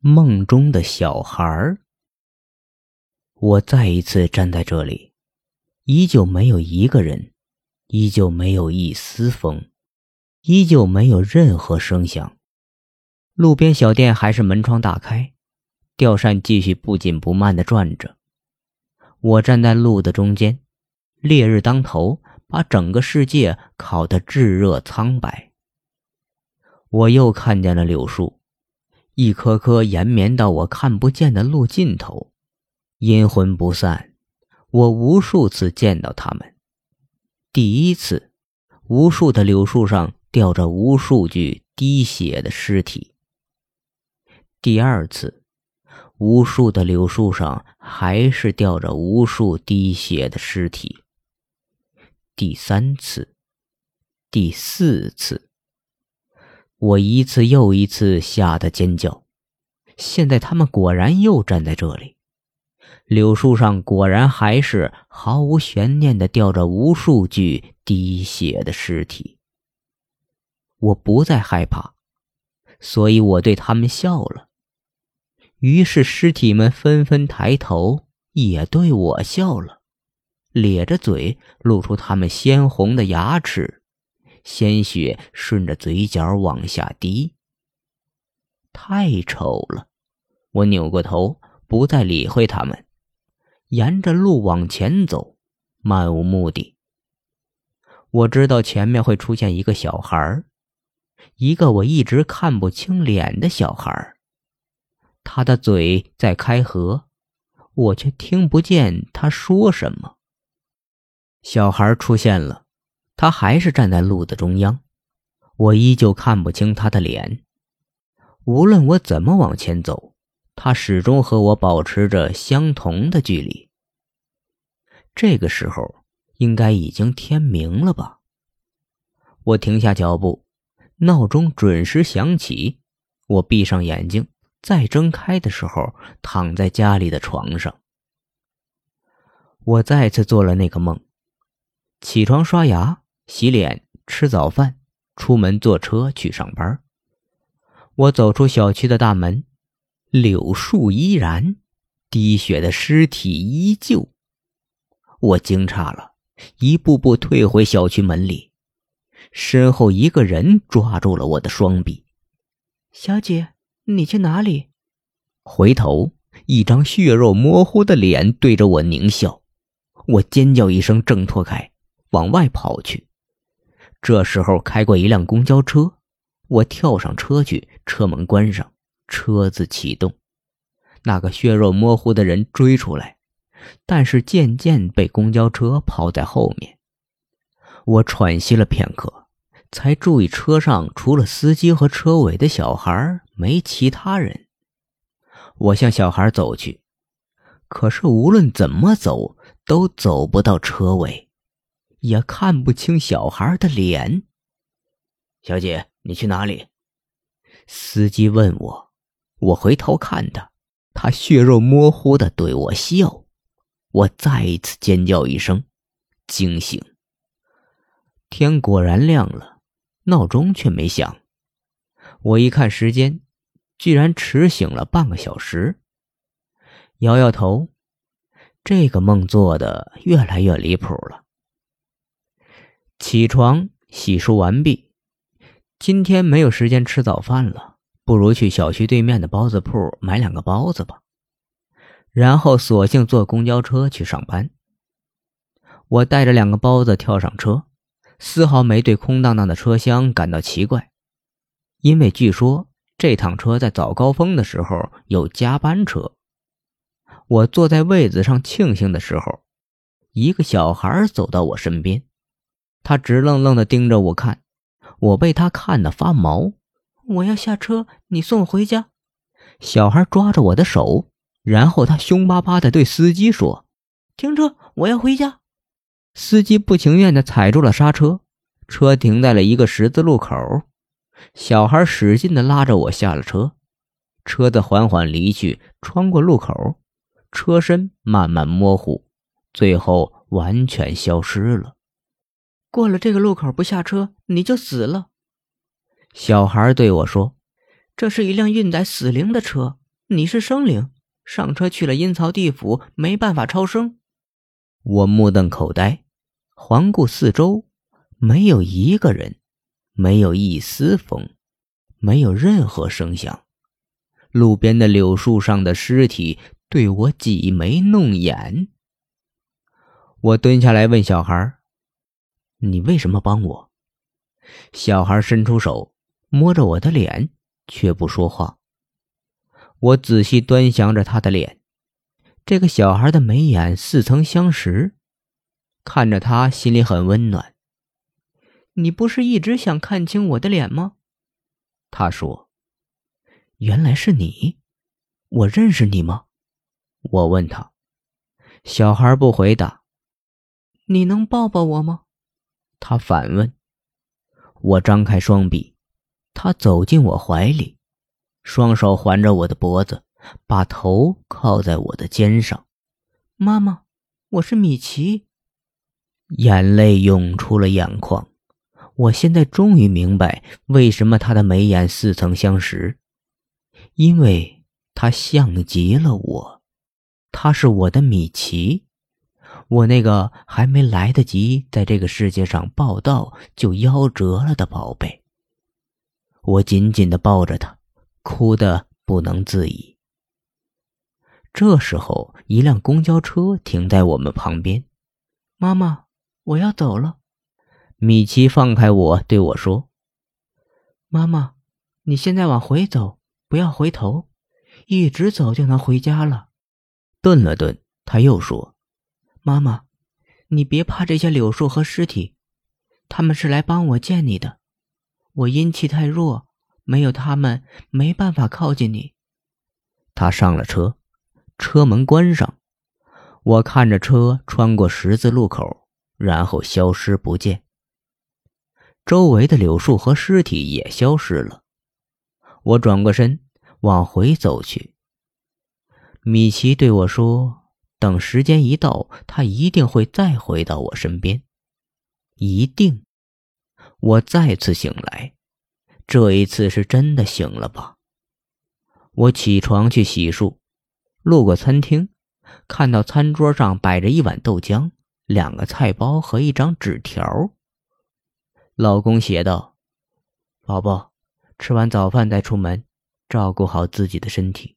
梦中的小孩儿。我再一次站在这里，依旧没有一个人，依旧没有一丝风，依旧没有任何声响。路边小店还是门窗大开，吊扇继续不紧不慢的转着。我站在路的中间，烈日当头，把整个世界烤得炙热苍白。我又看见了柳树。一颗颗延绵到我看不见的路尽头，阴魂不散。我无数次见到他们。第一次，无数的柳树上吊着无数具滴血的尸体。第二次，无数的柳树上还是吊着无数滴血的尸体。第三次，第四次。我一次又一次吓得尖叫。现在他们果然又站在这里，柳树上果然还是毫无悬念的吊着无数具滴血的尸体。我不再害怕，所以我对他们笑了。于是尸体们纷纷抬头，也对我笑了，咧着嘴，露出他们鲜红的牙齿。鲜血顺着嘴角往下滴，太丑了！我扭过头，不再理会他们，沿着路往前走，漫无目的。我知道前面会出现一个小孩一个我一直看不清脸的小孩他的嘴在开合，我却听不见他说什么。小孩出现了。他还是站在路的中央，我依旧看不清他的脸。无论我怎么往前走，他始终和我保持着相同的距离。这个时候应该已经天明了吧？我停下脚步，闹钟准时响起。我闭上眼睛，再睁开的时候，躺在家里的床上。我再次做了那个梦，起床刷牙。洗脸、吃早饭，出门坐车去上班。我走出小区的大门，柳树依然，滴血的尸体依旧。我惊诧了，一步步退回小区门里，身后一个人抓住了我的双臂：“小姐，你去哪里？”回头，一张血肉模糊的脸对着我狞笑。我尖叫一声，挣脱开，往外跑去。这时候开过一辆公交车，我跳上车去，车门关上，车子启动，那个血肉模糊的人追出来，但是渐渐被公交车抛在后面。我喘息了片刻，才注意车上除了司机和车尾的小孩，没其他人。我向小孩走去，可是无论怎么走，都走不到车尾。也看不清小孩的脸。小姐，你去哪里？司机问我。我回头看他，他血肉模糊的对我笑。我再一次尖叫一声，惊醒。天果然亮了，闹钟却没响。我一看时间，居然迟醒了半个小时。摇摇头，这个梦做的越来越离谱了。起床，洗漱完毕。今天没有时间吃早饭了，不如去小区对面的包子铺买两个包子吧。然后索性坐公交车去上班。我带着两个包子跳上车，丝毫没对空荡荡的车厢感到奇怪，因为据说这趟车在早高峰的时候有加班车。我坐在位子上庆幸的时候，一个小孩走到我身边。他直愣愣地盯着我看，我被他看得发毛。我要下车，你送我回家。小孩抓着我的手，然后他凶巴巴地对司机说：“停车，我要回家。”司机不情愿地踩住了刹车，车停在了一个十字路口。小孩使劲地拉着我下了车，车子缓缓离去，穿过路口，车身慢慢模糊，最后完全消失了。过了这个路口不下车，你就死了。小孩对我说：“这是一辆运载死灵的车，你是生灵，上车去了阴曹地府，没办法超生。我目瞪口呆，环顾四周，没有一个人，没有一丝风，没有任何声响。路边的柳树上的尸体对我挤眉弄眼。我蹲下来问小孩：“你为什么帮我？”小孩伸出手摸着我的脸，却不说话。我仔细端详着他的脸，这个小孩的眉眼似曾相识，看着他心里很温暖。你不是一直想看清我的脸吗？他说：“原来是你，我认识你吗？”我问他。小孩不回答。你能抱抱我吗？他反问。我张开双臂，他走进我怀里，双手环着我的脖子，把头靠在我的肩上。妈妈，我是米奇。眼泪涌出了眼眶。我现在终于明白为什么他的眉眼似曾相识，因为他像极了我，他是我的米奇。我那个还没来得及在这个世界上报道就夭折了的宝贝，我紧紧的抱着他，哭得不能自已。这时候，一辆公交车停在我们旁边。妈妈，我要走了。米奇放开我，对我说：“妈妈，你现在往回走，不要回头，一直走就能回家了。”顿了顿，他又说。妈妈，你别怕这些柳树和尸体，他们是来帮我见你的。我阴气太弱，没有他们没办法靠近你。他上了车，车门关上，我看着车穿过十字路口，然后消失不见。周围的柳树和尸体也消失了。我转过身往回走去。米奇对我说。等时间一到，他一定会再回到我身边，一定。我再次醒来，这一次是真的醒了吧？我起床去洗漱，路过餐厅，看到餐桌上摆着一碗豆浆、两个菜包和一张纸条。老公写道：“宝宝，吃完早饭再出门，照顾好自己的身体。”